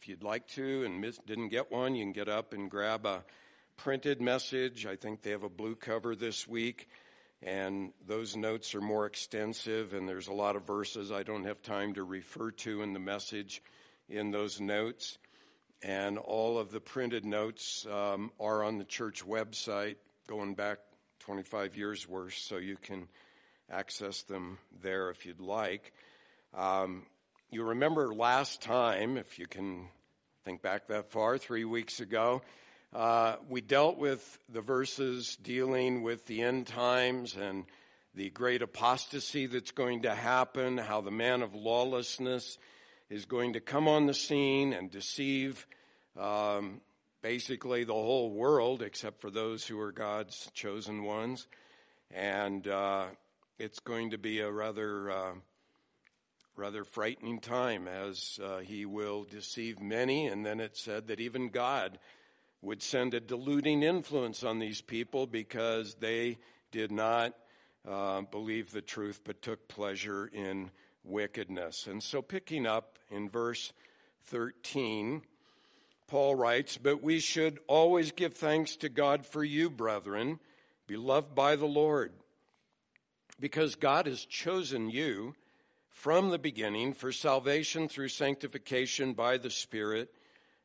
if you'd like to and miss, didn't get one, you can get up and grab a printed message. I think they have a blue cover this week, and those notes are more extensive, and there's a lot of verses I don't have time to refer to in the message in those notes. And all of the printed notes um, are on the church website going back 25 years worth, so you can access them there if you'd like. Um, you remember last time, if you can think back that far, three weeks ago, uh, we dealt with the verses dealing with the end times and the great apostasy that's going to happen, how the man of lawlessness is going to come on the scene and deceive um, basically the whole world, except for those who are God's chosen ones. And uh, it's going to be a rather uh, rather frightening time as uh, he will deceive many. And then it said that even God would send a deluding influence on these people because they did not uh, believe the truth but took pleasure in wickedness. And so, picking up in verse 13, Paul writes, But we should always give thanks to God for you, brethren, beloved by the Lord, because God has chosen you from the beginning for salvation through sanctification by the Spirit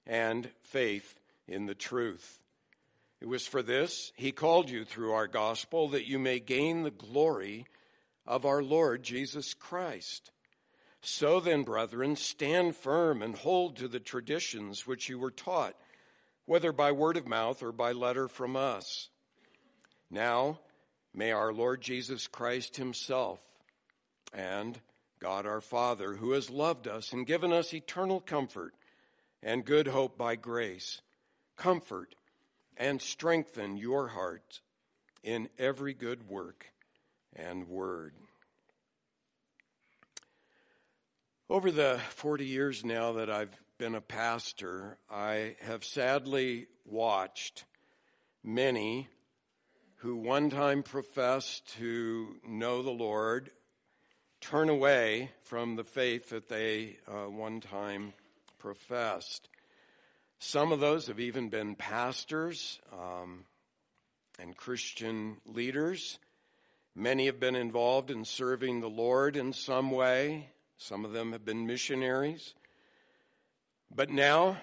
and faith in the truth. It was for this he called you through our gospel that you may gain the glory of our Lord Jesus Christ. So then, brethren, stand firm and hold to the traditions which you were taught, whether by word of mouth or by letter from us. Now, may our Lord Jesus Christ himself and God our Father, who has loved us and given us eternal comfort and good hope by grace, comfort, and strengthen your heart in every good work and word. Over the 40 years now that I've been a pastor, I have sadly watched many who one time professed to know the Lord turn away from the faith that they uh, one time professed. Some of those have even been pastors um, and Christian leaders. Many have been involved in serving the Lord in some way. Some of them have been missionaries. But now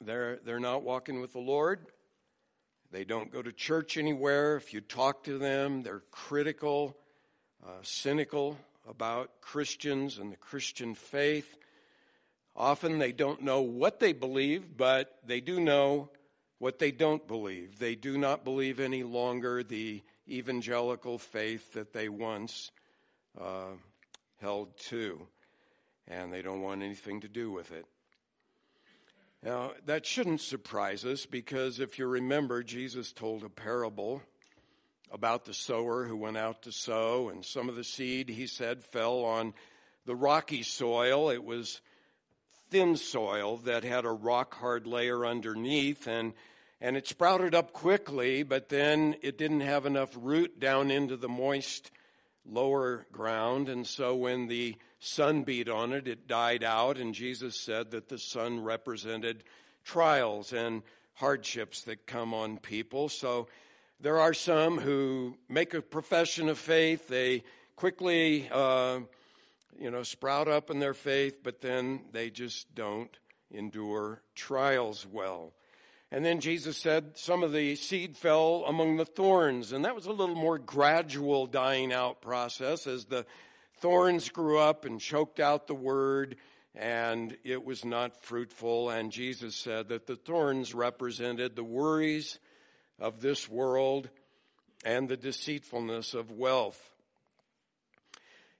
they're, they're not walking with the Lord. They don't go to church anywhere. If you talk to them, they're critical, uh, cynical about Christians and the Christian faith. Often they don't know what they believe, but they do know what they don't believe. They do not believe any longer the evangelical faith that they once uh, held to, and they don't want anything to do with it. Now, that shouldn't surprise us because if you remember, Jesus told a parable about the sower who went out to sow, and some of the seed, he said, fell on the rocky soil. It was thin soil that had a rock hard layer underneath and and it sprouted up quickly, but then it didn't have enough root down into the moist lower ground. And so when the sun beat on it, it died out. And Jesus said that the sun represented trials and hardships that come on people. So there are some who make a profession of faith. They quickly uh, you know, sprout up in their faith, but then they just don't endure trials well. And then Jesus said some of the seed fell among the thorns, and that was a little more gradual dying out process as the thorns grew up and choked out the word, and it was not fruitful. And Jesus said that the thorns represented the worries of this world and the deceitfulness of wealth.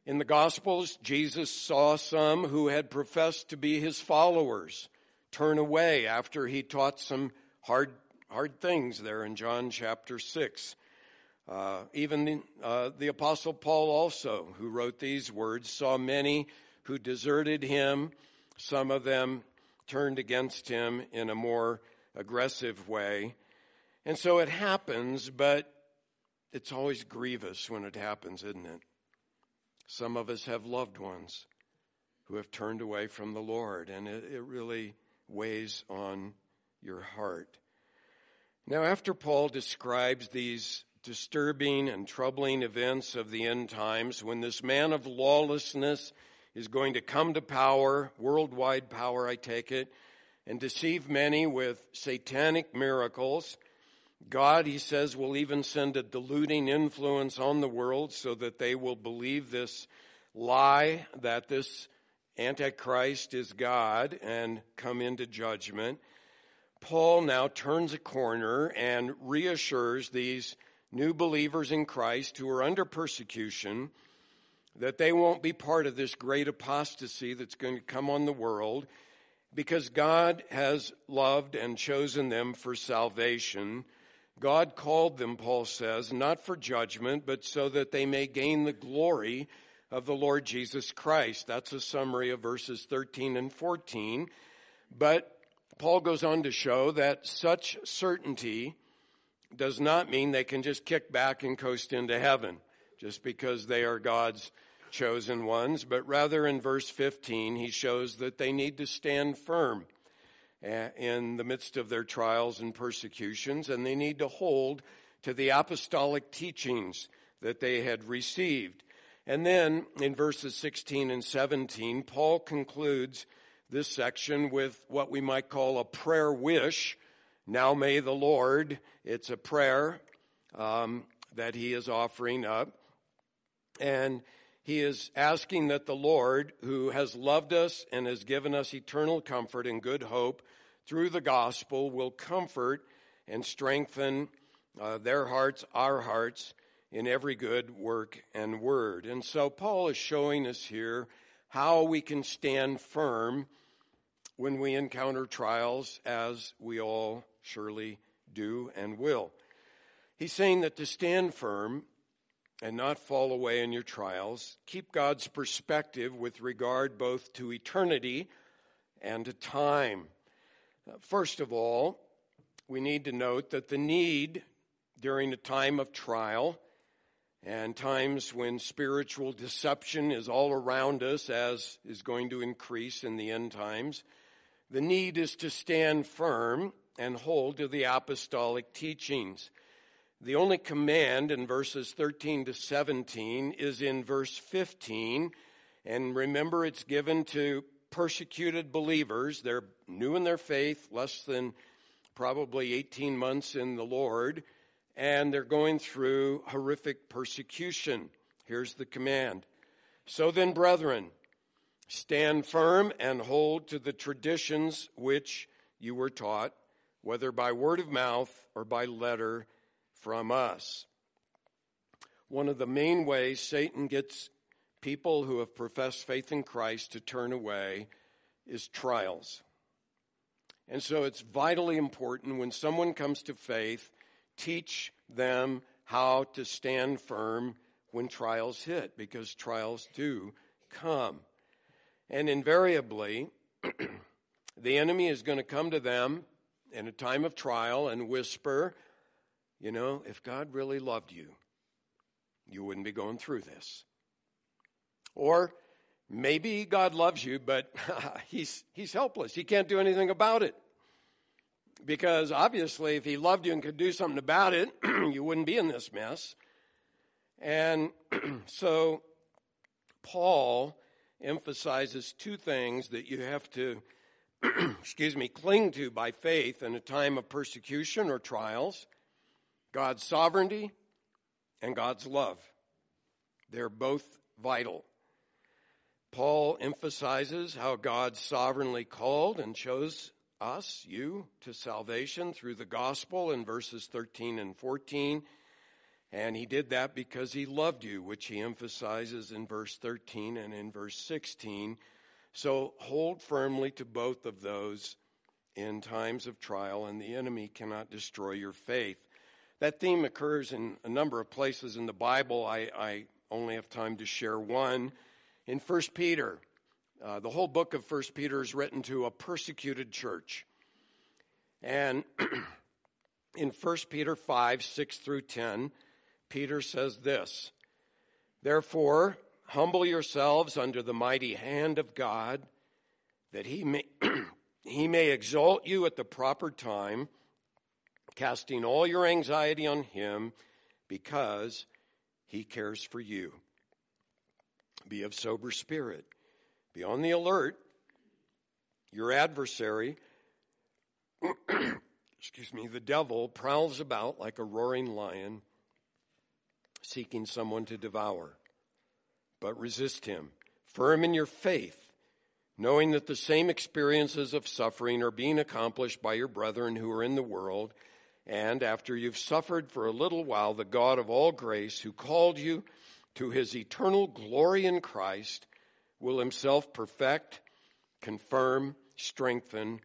In the Gospels, Jesus saw some who had professed to be his followers turn away after he taught some hard, hard things there in John chapter 6. Uh, even the, uh, the Apostle Paul, also, who wrote these words, saw many who deserted him. Some of them turned against him in a more aggressive way. And so it happens, but it's always grievous when it happens, isn't it? Some of us have loved ones who have turned away from the Lord. And it, it really weighs on your heart. Now, after Paul describes these disturbing and troubling events of the end times, when this man of lawlessness is going to come to power, worldwide power, I take it, and deceive many with satanic miracles, God, he says, will even send a deluding influence on the world so that they will believe this lie that this Antichrist is God and come into judgment. Paul now turns a corner and reassures these new believers in Christ who are under persecution that they won't be part of this great apostasy that's going to come on the world because God has loved and chosen them for salvation. God called them, Paul says, not for judgment, but so that they may gain the glory of the Lord Jesus Christ. That's a summary of verses 13 and 14. But Paul goes on to show that such certainty does not mean they can just kick back and coast into heaven just because they are God's chosen ones, but rather in verse 15, he shows that they need to stand firm in the midst of their trials and persecutions, and they need to hold to the apostolic teachings that they had received. And then in verses 16 and 17, Paul concludes this section with what we might call a prayer wish. Now may the Lord, it's a prayer um, that he is offering up. And he is asking that the Lord, who has loved us and has given us eternal comfort and good hope through the gospel, will comfort and strengthen uh, their hearts, our hearts, in every good work and word. And so Paul is showing us here how we can stand firm when we encounter trials, as we all surely do and will. He's saying that to stand firm and not fall away in your trials, keep God's perspective with regard both to eternity and to time. Uh, first of all, we need to note that the need during a time of trial and times when spiritual deception is all around us, as is going to increase in the end times, the need is to stand firm and hold to the apostolic teachings. The only command in verses 13 to 17 is in verse 15. And remember, it's given to persecuted believers. They're new in their faith, less than probably 18 months in the Lord and they're going through horrific persecution. Here's the command. So then, brethren, stand firm and hold to the traditions which you were taught, whether by word of mouth or by letter from us. One of the main ways Satan gets people who have professed faith in Christ to turn away is trials. And so it's vitally important when someone comes to faith teach them how to stand firm when trials hit, because trials do come. And invariably, the enemy is going to come to them in a time of trial and whisper, you know, if God really loved you, you wouldn't be going through this. Or maybe God loves you, but he's, he's helpless. He can't do anything about it. Because obviously, if he loved you and could do something about it, you wouldn't be in this mess. And so, Paul emphasizes two things that you have to, excuse me, cling to by faith in a time of persecution or trials God's sovereignty and God's love. They're both vital. Paul emphasizes how God sovereignly called and chose us, you, to salvation through the gospel in verses 13 and 14. And he did that because he loved you, which he emphasizes in verse 13 and in verse 16. So hold firmly to both of those in times of trial, and the enemy cannot destroy your faith. That theme occurs in a number of places in the Bible. I, I only have time to share one. In 1 Peter, uh, the whole book of First Peter is written to a persecuted church. And in 1 Peter 5, 6 through 10, Peter says this Therefore, humble yourselves under the mighty hand of God, that he may, he may exalt you at the proper time, casting all your anxiety on him because he cares for you. Be of sober spirit. Be on the alert. Your adversary, excuse me, the devil prowls about like a roaring lion, seeking someone to devour. But resist him, firm in your faith, knowing that the same experiences of suffering are being accomplished by your brethren who are in the world. And after you've suffered for a little while, the God of all grace, who called you to his eternal glory in Christ, will himself perfect, confirm, strengthen,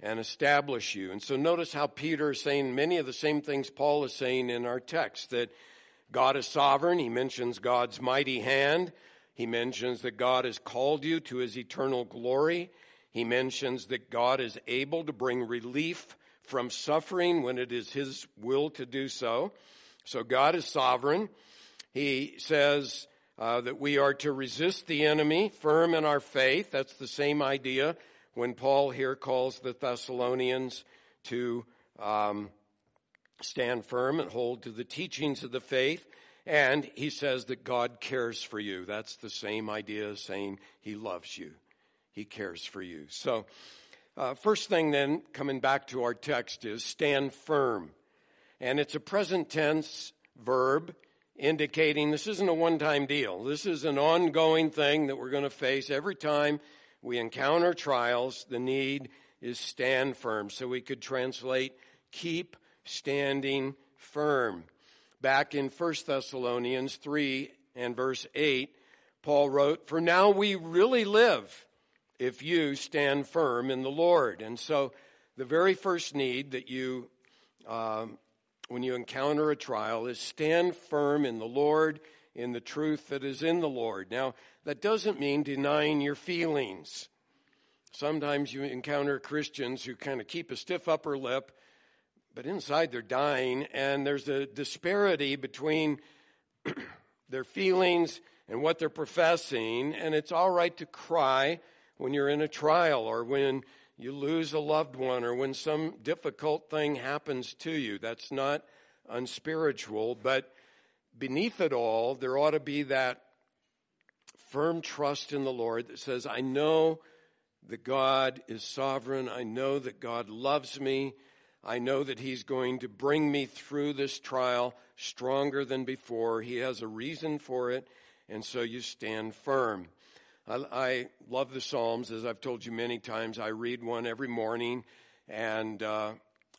and establish you. And so notice how Peter is saying many of the same things Paul is saying in our text that God is sovereign. He mentions God's mighty hand. He mentions that God has called you to his eternal glory. He mentions that God is able to bring relief from suffering when it is his will to do so. So God is sovereign. He says uh, that we are to resist the enemy, firm in our faith. That's the same idea when Paul here calls the Thessalonians to um, stand firm and hold to the teachings of the faith. And he says that God cares for you. That's the same idea as saying he loves you. He cares for you. So, uh, first thing then, coming back to our text, is stand firm. And it's a present tense verb indicating this isn't a one time deal. This is an ongoing thing that we're going to face every time we encounter trials. The need is stand firm. So we could translate keep standing firm. Back in 1 Thessalonians 3 and verse 8, Paul wrote, For now we really live if you stand firm in the Lord. And so the very first need that you um, when you encounter a trial is stand firm in the Lord, in the truth that is in the Lord. Now, that doesn't mean denying your feelings. Sometimes you encounter Christians who kind of keep a stiff upper lip, but inside they're dying, and there's a disparity between their feelings and what they're professing, and it's all right to cry when you're in a trial or when you lose a loved one or when some difficult thing happens to you. That's not unspiritual, but beneath it all, there ought to be that firm trust in the Lord that says, I know that God is sovereign. I know that God loves me. I know that He's going to bring me through this trial stronger than before. He has a reason for it, and so you stand firm. I, I, love the Psalms, as I've told you many times. I read one every morning and uh,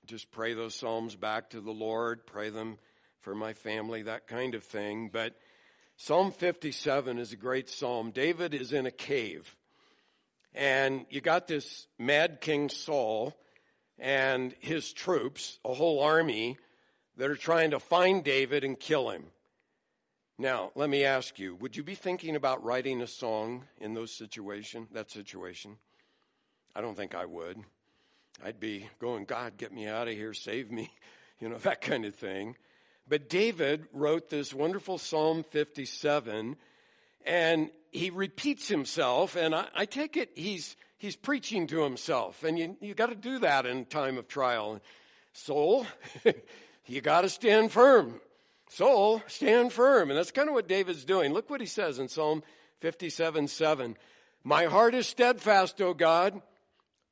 just pray those Psalms back to the Lord, pray them for my family, that kind of thing. But Psalm 57 is a great psalm. David is in a cave, and you got this mad King Saul and his troops, a whole army, that are trying to find David and kill him. Now, let me ask you, would you be thinking about writing a song in those situation, that situation? I don't think I would. I'd be going, God, get me out of here, save me, you know, that kind of thing. But David wrote this wonderful Psalm 57, and he repeats himself, and I, I take it he's he's preaching to himself, and you you got to do that in time of trial. Soul, you got to stand firm. Soul, stand firm. And that's kind of what David's doing. Look what he says in Psalm 57 7. My heart is steadfast, O God.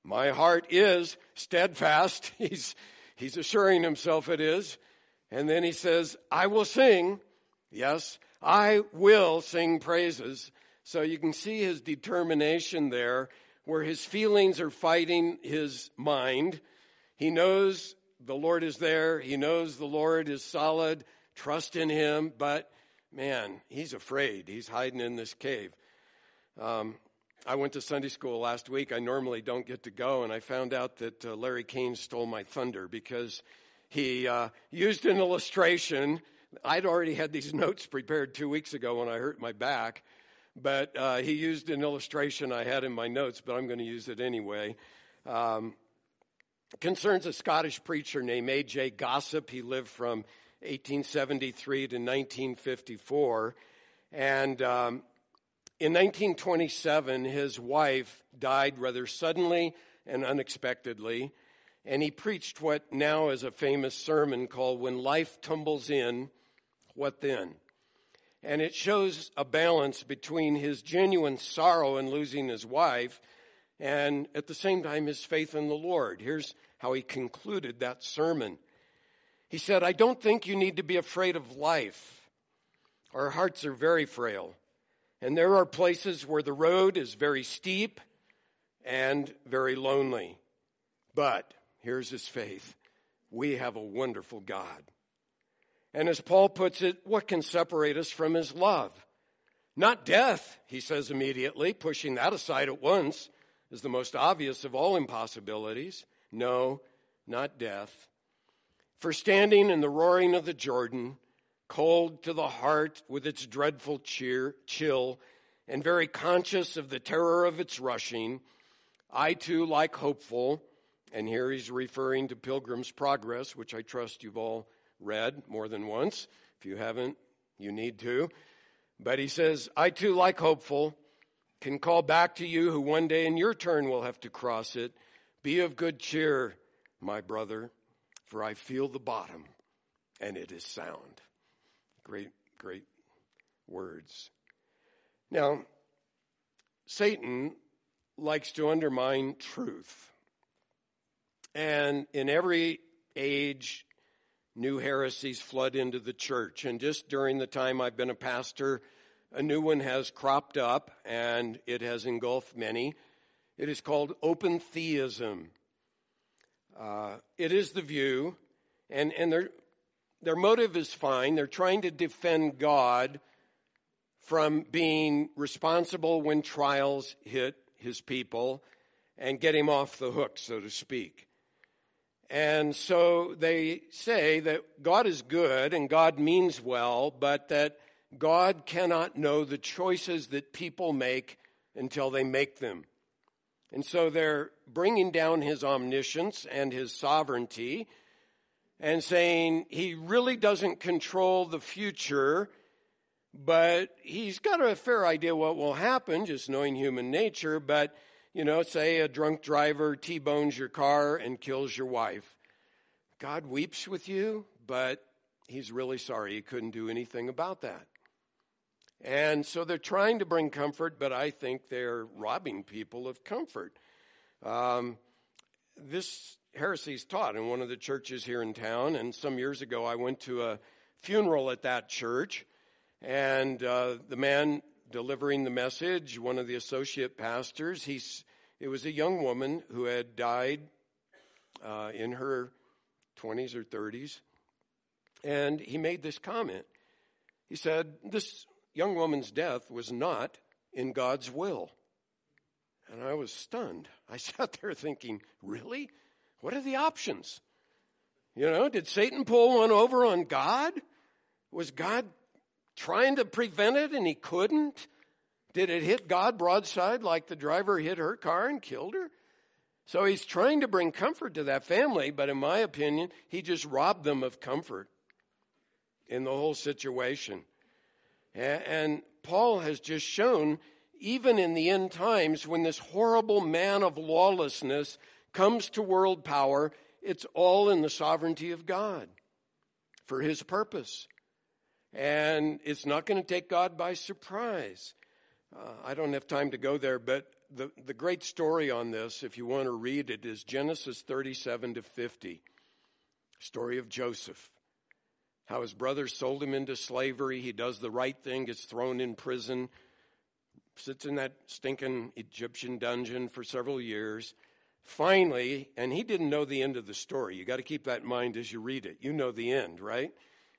My heart is steadfast. He's, he's assuring himself it is. And then he says, I will sing. Yes, I will sing praises. So you can see his determination there, where his feelings are fighting his mind. He knows the Lord is there. He knows the Lord is solid trust in him, but man, he's afraid. He's hiding in this cave. Um, I went to Sunday school last week. I normally don't get to go, and I found out that uh, Larry Kane stole my thunder because he uh, used an illustration. I'd already had these notes prepared two weeks ago when I hurt my back, but uh, he used an illustration I had in my notes, but I'm going to use it anyway. Um, concerns a Scottish preacher named A.J. Gossip. He lived from 1873 to 1954. And um, In 1927, his wife died rather suddenly and unexpectedly, and he preached what now is a famous sermon called When Life Tumbles In, What Then? And it shows a balance between his genuine sorrow in losing his wife and at the same time his faith in the Lord. Here's how he concluded that sermon. He said, I don't think you need to be afraid of life. Our hearts are very frail. And there are places where the road is very steep and very lonely. But here's his faith we have a wonderful God. And as Paul puts it, what can separate us from his love? Not death, he says immediately, pushing that aside at once as the most obvious of all impossibilities. No, not death. For standing in the roaring of the Jordan, cold to the heart with its dreadful cheer, chill, and very conscious of the terror of its rushing, I too, like hopeful, and here he's referring to Pilgrim's Progress, which I trust you've all read more than once. If you haven't, you need to. But he says, I too, like hopeful, can call back to you who one day in your turn will have to cross it. Be of good cheer, my brother, for I feel the bottom and it is sound. Great, great words. Now, Satan likes to undermine truth. And in every age, new heresies flood into the church. And just during the time I've been a pastor, a new one has cropped up and it has engulfed many. It is called open theism. Uh, it is the view, and, and their, their motive is fine. They're trying to defend God from being responsible when trials hit his people and get him off the hook, so to speak. And so they say that God is good and God means well, but that God cannot know the choices that people make until they make them. And so they're bringing down his omniscience and his sovereignty and saying he really doesn't control the future, but he's got a fair idea what will happen, just knowing human nature. But, you know, say a drunk driver T bones your car and kills your wife. God weeps with you, but he's really sorry he couldn't do anything about that. And so they're trying to bring comfort, but I think they're robbing people of comfort. Um, this heresy is taught in one of the churches here in town, and some years ago I went to a funeral at that church, and uh, the man delivering the message, one of the associate pastors, he's, it was a young woman who had died uh, in her 20s or 30s, and he made this comment. He said, This young woman's death was not in God's will. And I was stunned. I sat there thinking, really? What are the options? You know, did Satan pull one over on God? Was God trying to prevent it and he couldn't? Did it hit God broadside like the driver hit her car and killed her? So he's trying to bring comfort to that family, but in my opinion, he just robbed them of comfort in the whole situation. And Paul has just shown, even in the end times, when this horrible man of lawlessness comes to world power, it's all in the sovereignty of God for his purpose. And it's not going to take God by surprise. Uh, I don't have time to go there, but the, the great story on this, if you want to read it, is Genesis 37 to 50. Story of Joseph how his brothers sold him into slavery. He does the right thing, gets thrown in prison, sits in that stinking Egyptian dungeon for several years. Finally, and he didn't know the end of the story. You got to keep that in mind as you read it. You know the end, right?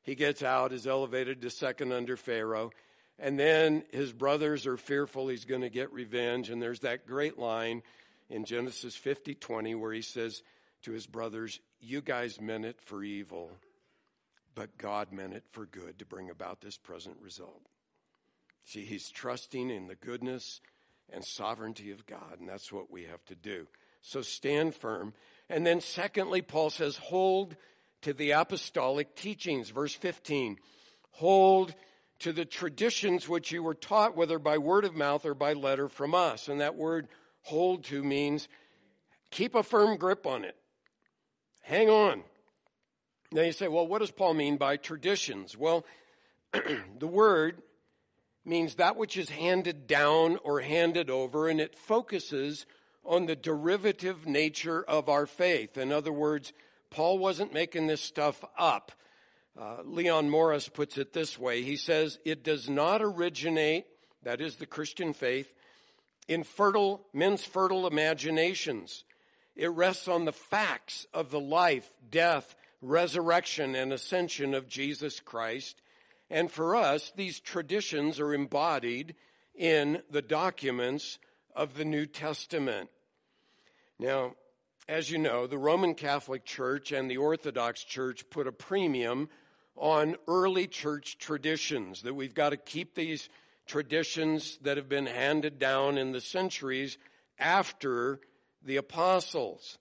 He gets out, is elevated to second under Pharaoh. And then his brothers are fearful he's going to get revenge. And there's that great line in Genesis 50 20 where he says to his brothers, You guys meant it for evil, but God meant it for good to bring about this present result. See, he's trusting in the goodness and sovereignty of God, and that's what we have to do. So stand firm. And then, secondly, Paul says, hold to the apostolic teachings. Verse 15 hold to the traditions which you were taught, whether by word of mouth or by letter from us. And that word hold to means keep a firm grip on it. Hang on. Now you say, well, what does Paul mean by traditions? Well, the word means that which is handed down or handed over, and it focuses on the derivative nature of our faith. In other words, Paul wasn't making this stuff up. Uh, Leon Morris puts it this way. He says, it does not originate, that is the Christian faith, in fertile, men's fertile imaginations. It rests on the facts of the life, death, resurrection, and ascension of Jesus Christ. And for us, these traditions are embodied in the documents of the New Testament. Now, as you know, the Roman Catholic Church and the Orthodox Church put a premium on early church traditions, that we've got to keep these traditions that have been handed down in the centuries after the apostles.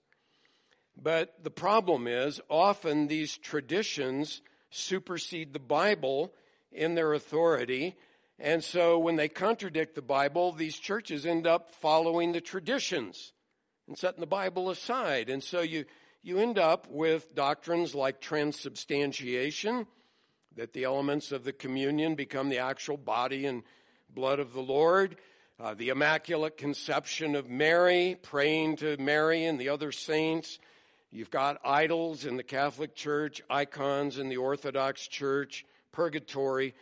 But the problem is often these traditions supersede the Bible in their authority. And so when they contradict the Bible, these churches end up following the traditions and setting the Bible aside. And so you, you end up with doctrines like transubstantiation, that the elements of the communion become the actual body and blood of the Lord, uh, the Immaculate Conception of Mary, praying to Mary and the other saints. You've got idols in the Catholic Church, icons in the Orthodox Church, purgatory.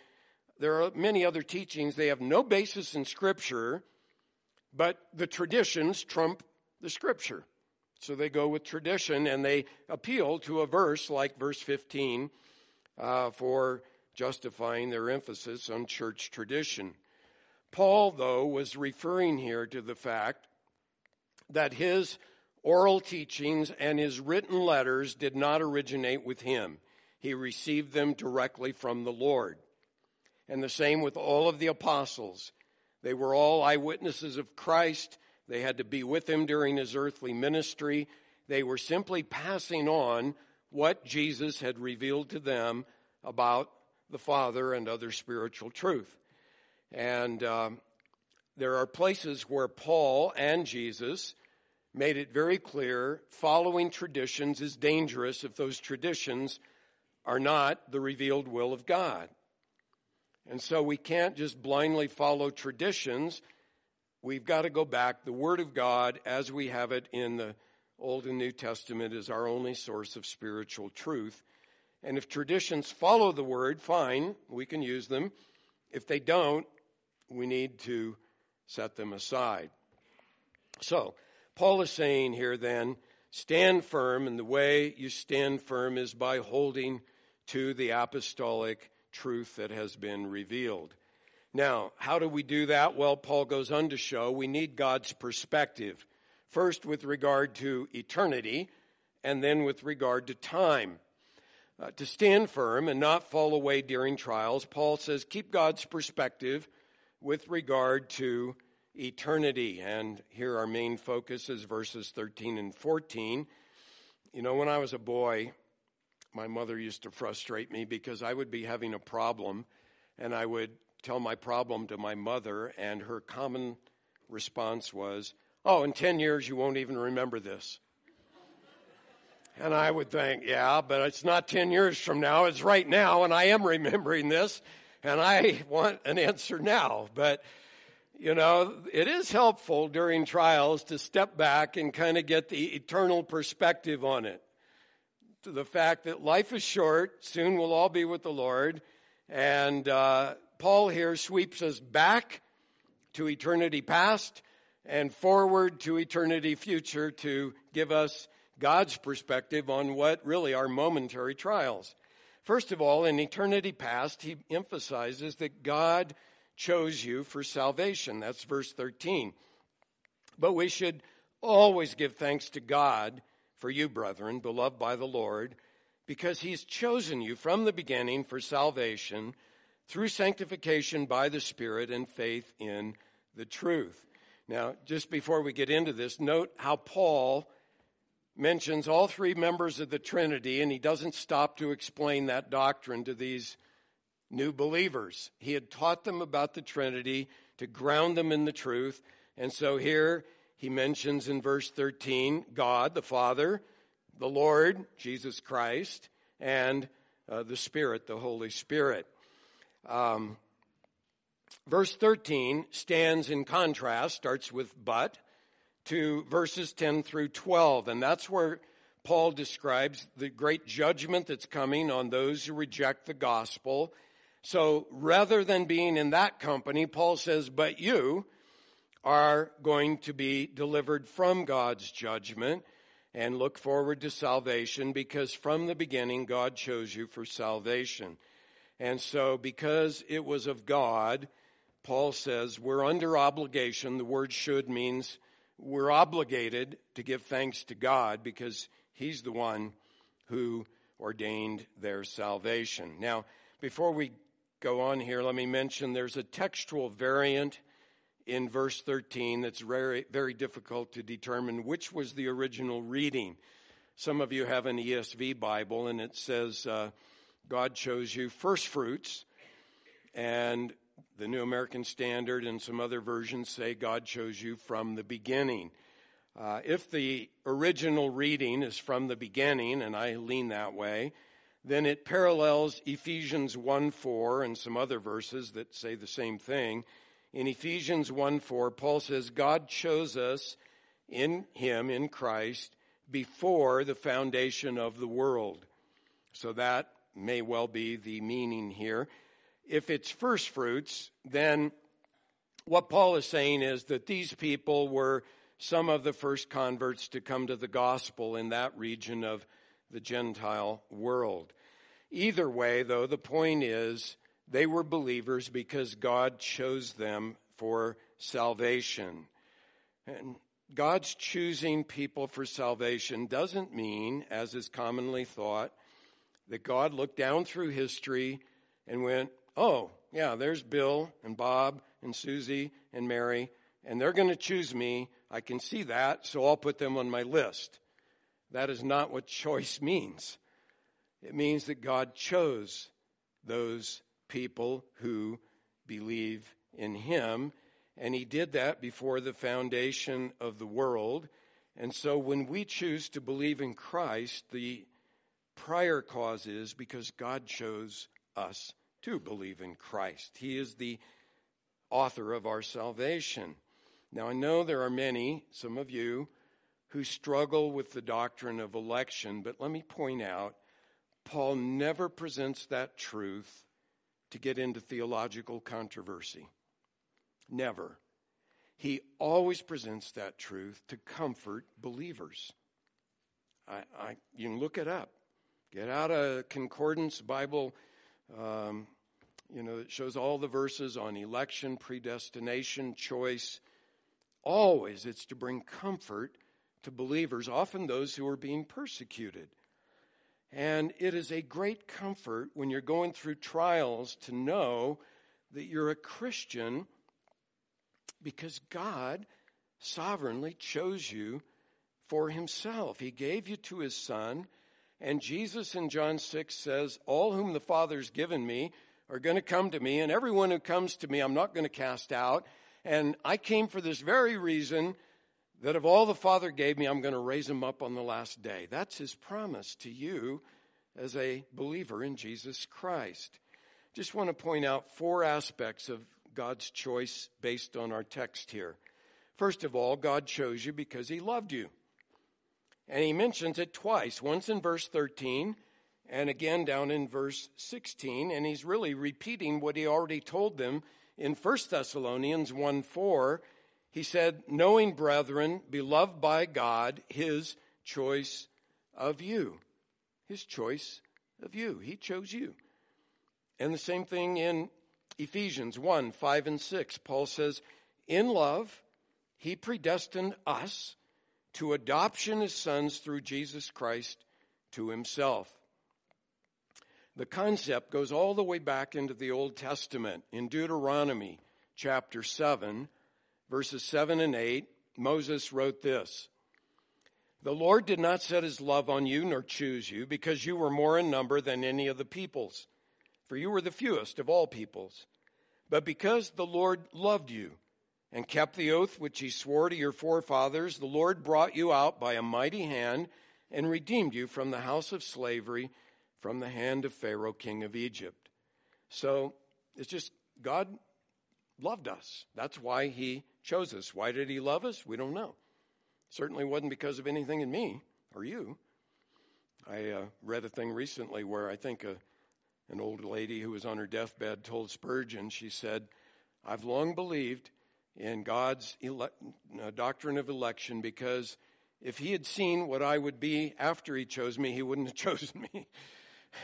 There are many other teachings. They have no basis in Scripture, but the traditions trump the Scripture. So they go with tradition and they appeal to a verse like verse 15 uh, for justifying their emphasis on church tradition. Paul, though, was referring here to the fact that his oral teachings and his written letters did not originate with him. He received them directly from the Lord. And the same with all of the apostles. They were all eyewitnesses of Christ. They had to be with him during his earthly ministry. They were simply passing on what Jesus had revealed to them about the Father and other spiritual truth. And um, there are places where Paul and Jesus made it very clear following traditions is dangerous if those traditions are not the revealed will of God. And so we can't just blindly follow traditions. We've got to go back. The Word of God, as we have it in the Old and New Testament, is our only source of spiritual truth. And if traditions follow the Word, fine, we can use them. If they don't, we need to set them aside. So, Paul is saying here then, stand firm, and the way you stand firm is by holding to the apostolic truth that has been revealed. Now, how do we do that? Well, Paul goes on to show we need God's perspective. First, with regard to eternity, and then with regard to time. Uh, to stand firm and not fall away during trials, Paul says, keep God's perspective with regard to eternity. And here our main focus is verses 13 and 14. You know, when I was a boy, my mother used to frustrate me because I would be having a problem and I would tell my problem to my mother, and her common response was, Oh, in 10 years, you won't even remember this. And I would think, yeah, but it's not 10 years from now, it's right now, and I am remembering this, and I want an answer now. But, you know, it is helpful during trials to step back and kind of get the eternal perspective on it. To the fact that life is short, soon we'll all be with the Lord, and uh, Paul here sweeps us back to eternity past and forward to eternity future to give us God's perspective on what really are momentary trials. First of all, in eternity past, he emphasizes that God chose you for salvation. That's verse 13. But we should always give thanks to God for you, brethren, beloved by the Lord, because he's chosen you from the beginning for salvation through sanctification by the Spirit and faith in the truth. Now, just before we get into this, note how Paul mentions all three members of the Trinity, and he doesn't stop to explain that doctrine to these new believers. He had taught them about the Trinity to ground them in the truth. And so here he mentions in verse 13 God, the Father, the Lord, Jesus Christ, and uh, the Spirit, the Holy Spirit. Um, verse 13 stands in contrast, starts with but, to verses 10 through 12. And that's where Paul describes the great judgment that's coming on those who reject the gospel. So rather than being in that company, Paul says, but you are going to be delivered from God's judgment and look forward to salvation because from the beginning God chose you for salvation. And so because it was of God, Paul says we're under obligation. The word should means we're obligated to give thanks to God because He's the one who ordained their salvation. Now, before we go on here, let me mention there's a textual variant in verse 13 that's very, very difficult to determine which was the original reading. Some of you have an ESV Bible, and it says, uh, God chose you first fruits, and the New American Standard and some other versions say God chose you from the beginning. Uh, if the original reading is from the beginning, and I lean that way, then it parallels Ephesians 1 4 and some other verses that say the same thing. In Ephesians 1 4, Paul says, God chose us in Him, in Christ, before the foundation of the world. So that may well be the meaning here. If it's first fruits, then what Paul is saying is that these people were some of the first converts to come to the gospel in that region of the Gentile world. Either way, though, the point is they were believers because God chose them for salvation. And God's choosing people for salvation doesn't mean, as is commonly thought, that God looked down through history and went, oh, yeah, there's Bill and Bob and Susie and Mary, and they're going to choose me I can see that, so I'll put them on my list. That is not what choice means. It means that God chose those people who believe in Him, and He did that before the foundation of the world. And so when we choose to believe in Christ, the prior cause is because God chose us to believe in Christ. He is the author of our salvation. Now, I know there are many, some of you, who struggle with the doctrine of election, but let me point out Paul never presents that truth to get into theological controversy. Never. He always presents that truth to comfort believers. I, I, you can look it up. Get out a concordance Bible, um, you know, that shows all the verses on election, predestination, choice, Always it's to bring comfort to believers, often those who are being persecuted. And it is a great comfort when you're going through trials to know that you're a Christian because God sovereignly chose you for himself. He gave you to his son. And Jesus in John 6 says, All whom the Father's given me are going to come to me, and everyone who comes to me I'm not going to cast out. And I came for this very reason that of all the Father gave me, I'm going to raise him up on the last day. That's his promise to you as a believer in Jesus Christ. Just want to point out four aspects of God's choice based on our text here. First of all, God chose you because he loved you. And he mentions it twice, once in verse 13 and again down in verse 16. And he's really repeating what he already told them in 1 Thessalonians 1 4, he said, Knowing, brethren, beloved by God, his choice of you. His choice of you. He chose you. And the same thing in Ephesians 1 5 and 6. Paul says, In love, he predestined us to adoption as sons through Jesus Christ to himself the concept goes all the way back into the Old Testament. In Deuteronomy chapter 7, verses 7 and 8, Moses wrote this The Lord did not set his love on you nor choose you because you were more in number than any of the peoples. for you were the fewest of all peoples. But because the Lord loved you and kept the oath which he swore to your forefathers, the Lord brought you out by a mighty hand and redeemed you from the house of slavery, from the hand of Pharaoh, king of Egypt. So it's just God loved us. That's why he chose us. Why did he love us? We don't know. Certainly wasn't because of anything in me or you. I uh, read a thing recently where I think a, an old lady who was on her deathbed told Spurgeon, she said, I've long believed in God's ele- uh, doctrine of election because if he had seen what I would be after he chose me, he wouldn't have chosen me.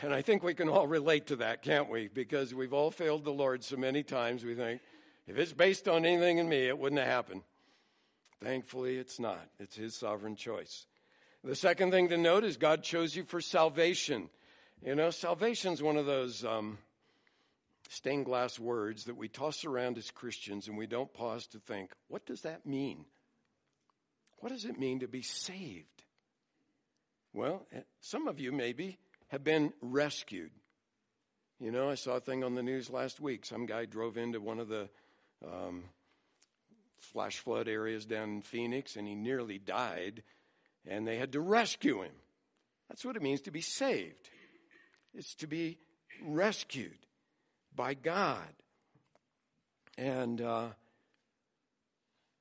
And I think we can all relate to that, can't we? Because we've all failed the Lord so many times, we think, if it's based on anything in me, it wouldn't have happened. Thankfully, it's not. It's his sovereign choice. The second thing to note is God chose you for salvation. You know, salvation is one of those um, stained glass words that we toss around as Christians and we don't pause to think, what does that mean? What does it mean to be saved? Well, eh, some of you maybe have been rescued. You know, I saw a thing on the news last week. Some guy drove into one of the um, flash flood areas down in Phoenix and he nearly died, and they had to rescue him. That's what it means to be saved. It's to be rescued by God. And uh,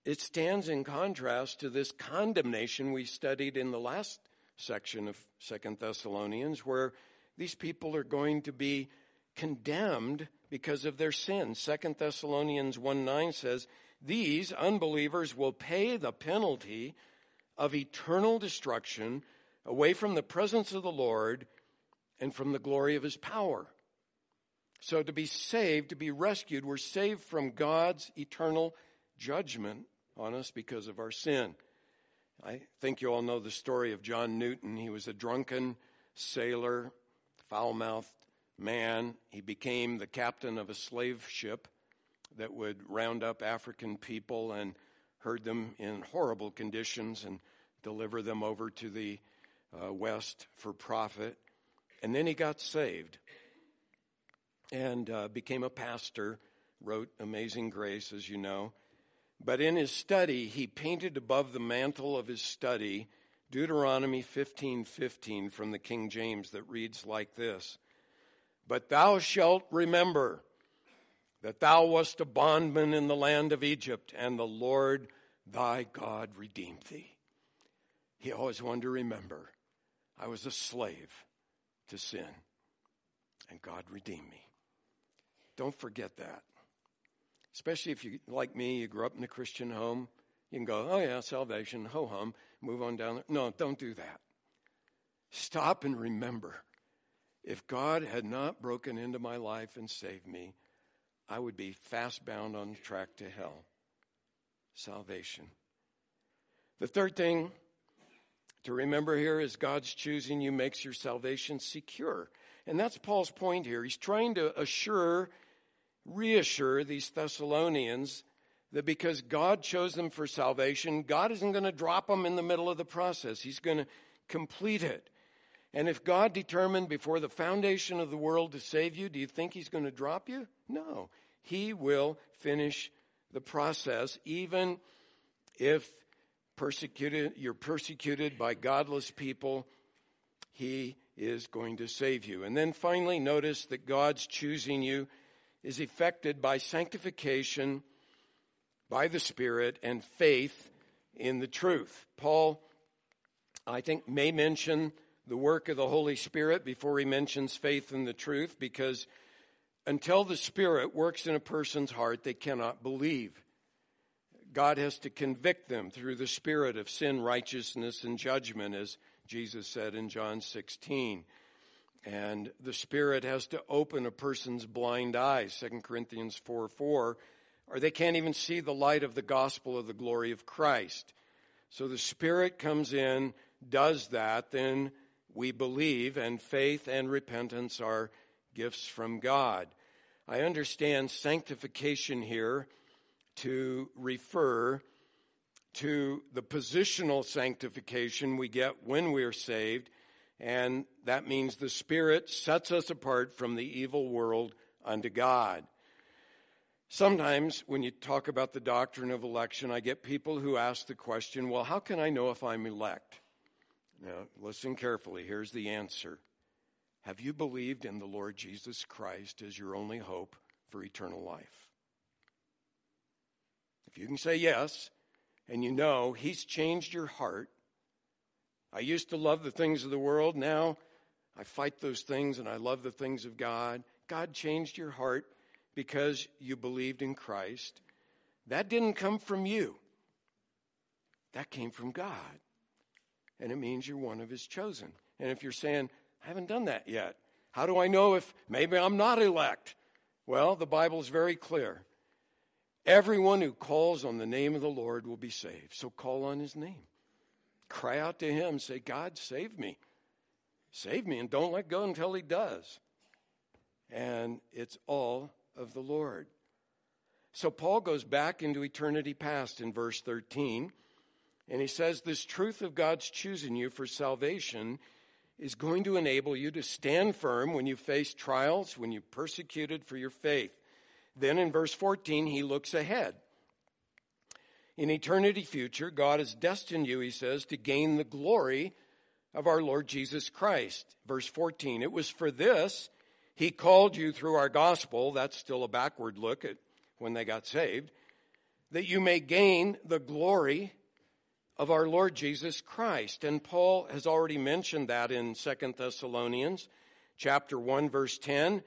it stands in contrast to this condemnation we studied in the last section of Second Thessalonians, where these people are going to be condemned because of their sin. Second Thessalonians 1 9 says, These unbelievers will pay the penalty of eternal destruction away from the presence of the Lord and from the glory of his power. So to be saved, to be rescued, we're saved from God's eternal judgment on us because of our sin. I think you all know the story of John Newton. He was a drunken sailor, foul mouthed man. He became the captain of a slave ship that would round up African people and herd them in horrible conditions and deliver them over to the uh, West for profit. And then he got saved and uh, became a pastor, wrote Amazing Grace, as you know. But in his study, he painted above the mantel of his study Deuteronomy 15:15 15 from the King James that reads like this: But thou shalt remember that thou wast a bondman in the land of Egypt, and the Lord thy God redeemed thee. He always wanted to remember I was a slave to sin, and God redeemed me. Don't forget that. Especially if you, like me, you grew up in a Christian home. You can go, oh yeah, salvation, ho hum, move on down there. No, don't do that. Stop and remember. If God had not broken into my life and saved me, I would be fast bound on the track to hell. Salvation. The third thing to remember here is God's choosing you makes your salvation secure. And that's Paul's point here. He's trying to assure reassure these Thessalonians that because God chose them for salvation, God isn't going to drop them in the middle of the process. He's going to complete it. And if God determined before the foundation of the world to save you, do you think He's going to drop you? No. He will finish the process, even if persecuted, you're persecuted by godless people. He is going to save you. And then finally, notice that God's choosing you is effected by sanctification by the Spirit and faith in the truth. Paul, I think, may mention the work of the Holy Spirit before he mentions faith in the truth because until the Spirit works in a person's heart, they cannot believe. God has to convict them through the Spirit of sin, righteousness, and judgment, as Jesus said in John 16. And the Spirit has to open a person's blind eyes, 2 Corinthians 4 4, or they can't even see the light of the gospel of the glory of Christ. So the Spirit comes in, does that, then we believe, and faith and repentance are gifts from God. I understand sanctification here to refer to the positional sanctification we get when we're saved and that means the Spirit sets us apart from the evil world unto God. Sometimes when you talk about the doctrine of election, I get people who ask the question, well, how can I know if I'm elect? Now, listen carefully. Here's the answer Have you believed in the Lord Jesus Christ as your only hope for eternal life? If you can say yes, and you know He's changed your heart, I used to love the things of the world. Now I fight those things and I love the things of God. God changed your heart because you believed in Christ. That didn't come from you, that came from God. And it means you're one of His chosen. And if you're saying, I haven't done that yet, how do I know if maybe I'm not elect? Well, the Bible is very clear. Everyone who calls on the name of the Lord will be saved. So call on His name. Cry out to Him. Say, God, save me. Save me and don't let go until He does. And it's all of the Lord. So Paul goes back into eternity past in verse 13, and he says, This truth of God's choosing you for salvation is going to enable you to stand firm when you face trials, when you're persecuted for your faith. Then in verse 14, he looks ahead. In eternity future, God has destined you, he says, to gain the glory of our Lord Jesus Christ. Verse 14, it was for this he called you through our gospel, that's still a backward look at when they got saved, that you may gain the glory of our Lord Jesus Christ. And Paul has already mentioned that in 2 Thessalonians chapter 1 verse 10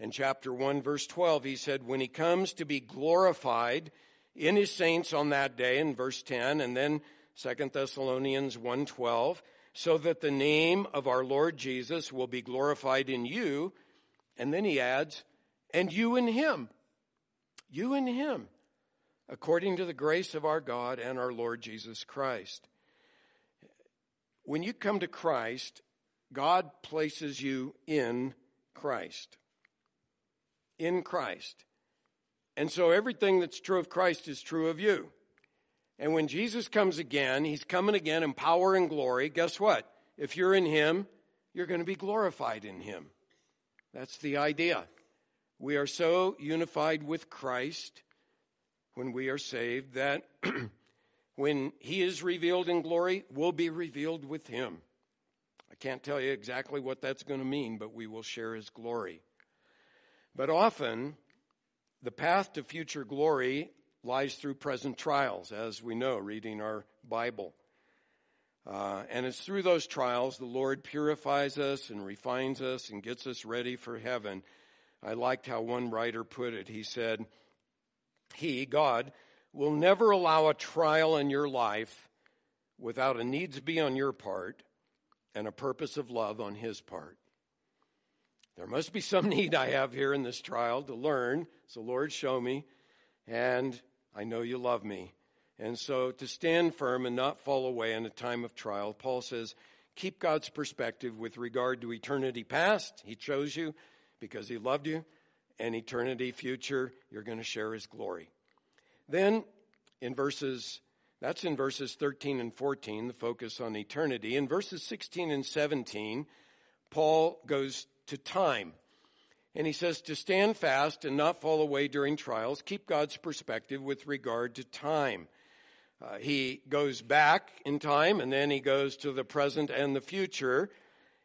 and chapter 1 verse 12. He said, when he comes to be glorified, in his saints on that day in verse 10 and then 2 Thessalonians 1:12 so that the name of our Lord Jesus will be glorified in you and then he adds and you in him you in him according to the grace of our God and our Lord Jesus Christ when you come to Christ God places you in Christ in Christ and so everything that's true of Christ is true of you. And when Jesus comes again, he's coming again in power and glory. Guess what? If you're in him, you're going to be glorified in him. That's the idea. We are so unified with Christ when we are saved that when he is revealed in glory, we'll be revealed with him. I can't tell you exactly what that's going to mean, but we will share his glory. But often, the path to future glory lies through present trials, as we know, reading our Bible. Uh, and it's through those trials the Lord purifies us and refines us and gets us ready for heaven. I liked how one writer put it. He said, He, God, will never allow a trial in your life without a needs be on your part and a purpose of love on His part. There must be some need I have here in this trial to learn. So, Lord, show me. And I know you love me. And so, to stand firm and not fall away in a time of trial, Paul says, keep God's perspective with regard to eternity past. He chose you because he loved you. And eternity future, you're going to share his glory. Then, in verses, that's in verses 13 and 14, the focus on eternity. In verses 16 and 17, Paul goes to time. And he says to stand fast and not fall away during trials, keep God's perspective with regard to time. Uh, he goes back in time and then he goes to the present and the future.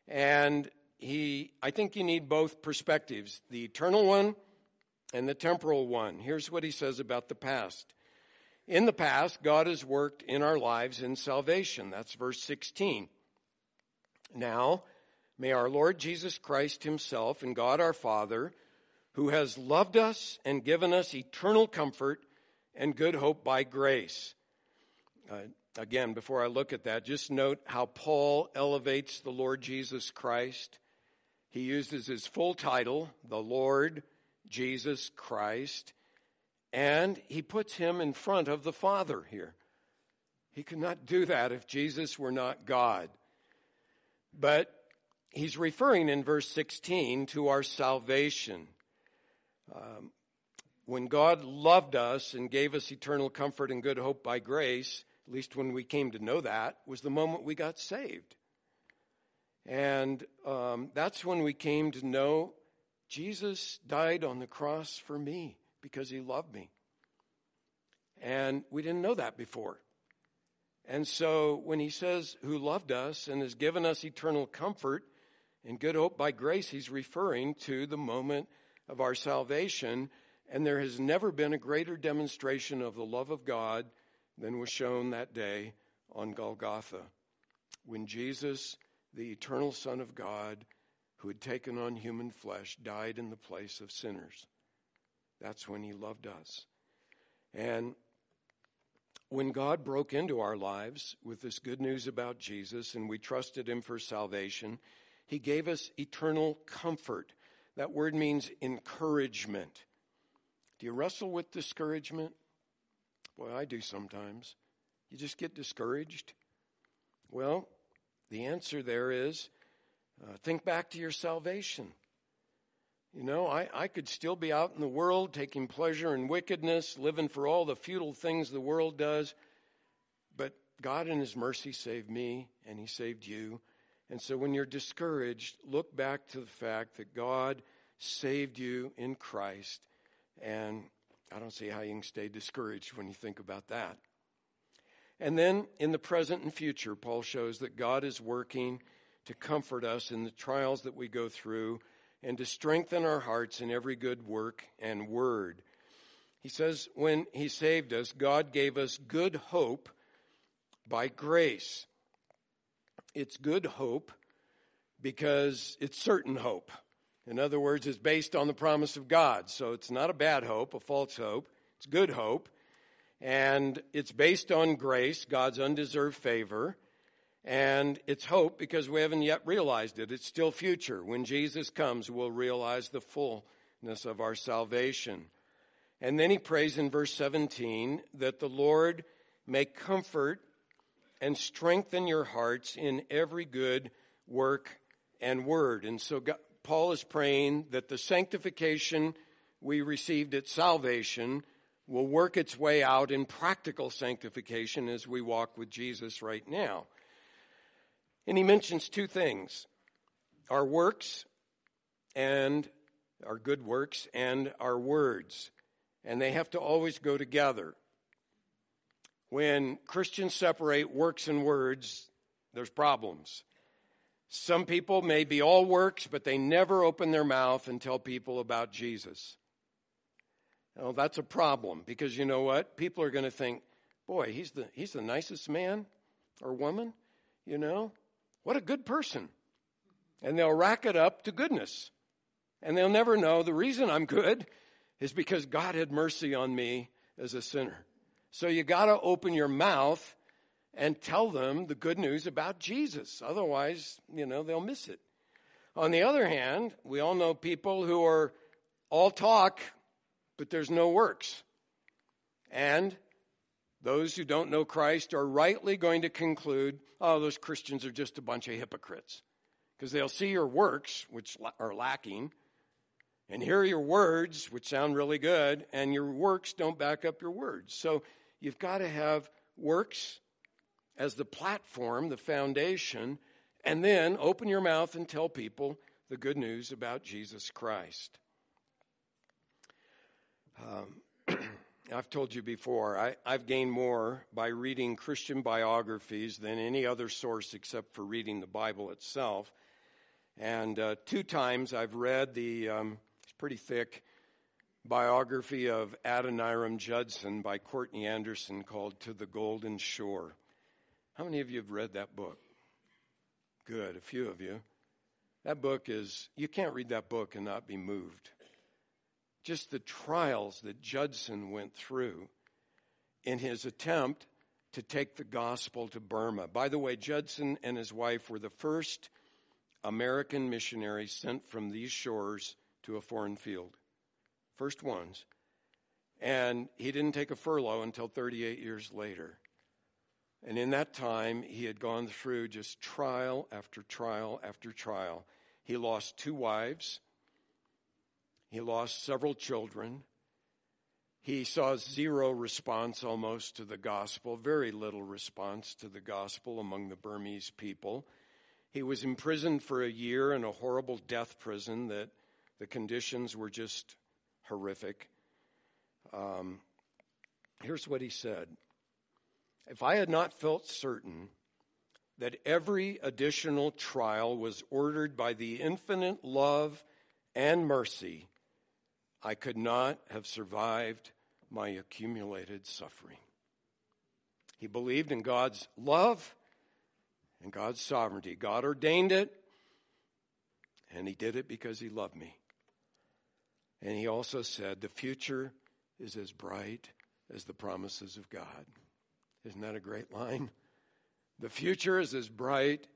And he, I think you need both perspectives, the eternal one and the temporal one. Here's what he says about the past. In the past, God has worked in our lives in salvation. That's verse 16. Now, May our Lord Jesus Christ Himself and God our Father, who has loved us and given us eternal comfort and good hope by grace. Uh, again, before I look at that, just note how Paul elevates the Lord Jesus Christ. He uses his full title, the Lord Jesus Christ, and he puts him in front of the Father here. He could not do that if Jesus were not God. But he's referring in verse 16 to our salvation. Um, when God loved us and gave us eternal comfort and good hope by grace, at least when we came to know that, was the moment we got saved. And um, that's when we came to know Jesus died on the cross for me because he loved me. And we didn't know that before. And so when he says, who loved us and has given us eternal comfort and good hope by grace, he's referring to the moment of our salvation. And there has never been a greater demonstration of the love of God than was shown that day on Golgotha when Jesus, the eternal Son of God, who had taken on human flesh, died in the place of sinners. That's when he loved us. And when God broke into our lives with this good news about Jesus and we trusted him for salvation, he gave us eternal comfort. That word means encouragement. Do you wrestle with discouragement? Well, I do sometimes. You just get discouraged. Well, the answer there is uh, think back to your salvation. You know, I, I could still be out in the world taking pleasure in wickedness, living for all the futile things the world does, but God in His mercy saved me and He saved you. And so when you're discouraged, look back to the fact that God saved you in Christ. And I don't see how you can stay discouraged when you think about that. And then in the present and future, Paul shows that God is working to comfort us in the trials that we go through and to strengthen our hearts in every good work and word. He says, when He saved us, God gave us good hope by grace. It's good hope because it's certain hope. In other words, it's based on the promise of God. So it's not a bad hope, a false hope. It's good hope. And it's based on grace, God's undeserved favor. And it's hope because we haven't yet realized it. It's still future. When Jesus comes, we'll realize the fullness of our salvation. And then he prays in verse 17 that the Lord may comfort and strengthen your hearts in every good work and word. And so God, Paul is praying that the sanctification we received at salvation will work its way out in practical sanctification as we walk with Jesus right now. And he mentions two things our works and our good works and our words. And they have to always go together. When Christians separate works and words, there's problems. Some people may be all works, but they never open their mouth and tell people about Jesus. Well, that's a problem because you know what? People are going to think, boy, he's the, he's the nicest man or woman, you know? What a good person. And they'll rack it up to goodness. And they'll never know the reason I'm good is because God had mercy on me as a sinner. So you got to open your mouth and tell them the good news about Jesus. Otherwise, you know, they'll miss it. On the other hand, we all know people who are all talk, but there's no works. And those who don't know Christ are rightly going to conclude, oh, those Christians are just a bunch of hypocrites. Because they'll see your works, which are lacking, and hear your words, which sound really good, and your works don't back up your words. So you've got to have works as the platform, the foundation, and then open your mouth and tell people the good news about Jesus Christ. Um, I've told you before, I, have gained more by reading Christian biographies than any other source except for reading the Bible itself. And uh, two times I've read the, um, it's pretty thick, biography of Adoniram Judson by Courtney Anderson called To the Golden Shore. How many of you have read that book? Good, a few of you. That book is, you can't read that book and not be moved just the trials that Judson went through in his attempt to take the gospel to Burma. By the way, Judson and his wife were the first American missionaries sent from these shores to a foreign field. First ones. And he didn't take a furlough until 38 years later. And in that time, he had gone through just trial after trial after trial. He lost two wives. He lost several children. He saw zero response almost to the gospel, very little response to the gospel among the Burmese people. He was imprisoned for a year in a horrible death prison that the conditions were just horrific. Um, here's what he said If I had not felt certain that every additional trial was ordered by the infinite love and mercy, I could not have survived my accumulated suffering. He believed in God's love and God's sovereignty. God ordained it, and He did it because He loved me. And He also said, The future is as bright as the promises of God. Isn't that a great line? The future is as bright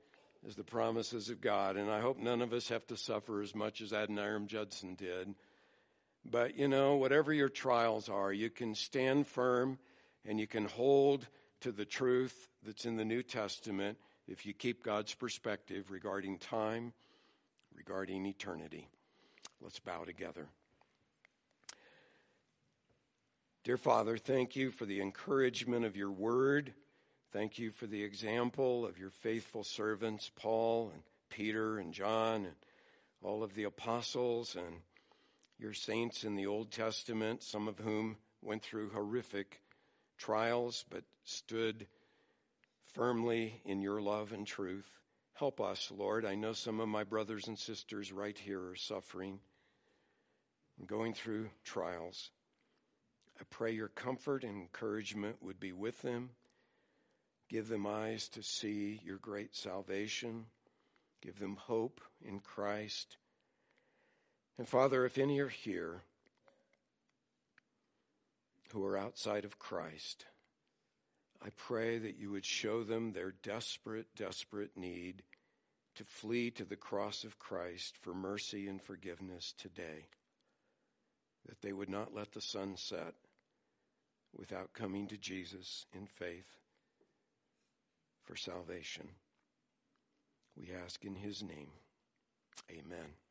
as the promises of God. And I hope none of us have to suffer as much as Adoniram Judson did. But you know, whatever your trials are, you can stand firm and you can hold to the truth that's in the New Testament if you keep God's perspective regarding time, regarding eternity. Let's bow together. Dear Father, thank you for the encouragement of your word. Thank you for the example of your faithful servants, Paul and Peter and John and all of the apostles and your saints in the Old Testament, some of whom went through horrific trials but stood firmly in your love and truth. Help us, Lord. I know some of my brothers and sisters right here are suffering and going through trials. I pray your comfort and encouragement would be with them. Give them eyes to see your great salvation. Give them hope in Christ. And Father, if any are here who are outside of Christ, I pray that you would show them their desperate, desperate need to flee to the cross of Christ for mercy and forgiveness today. That they would not let the sun set without coming to Jesus in faith for salvation. We ask in his name. Amen.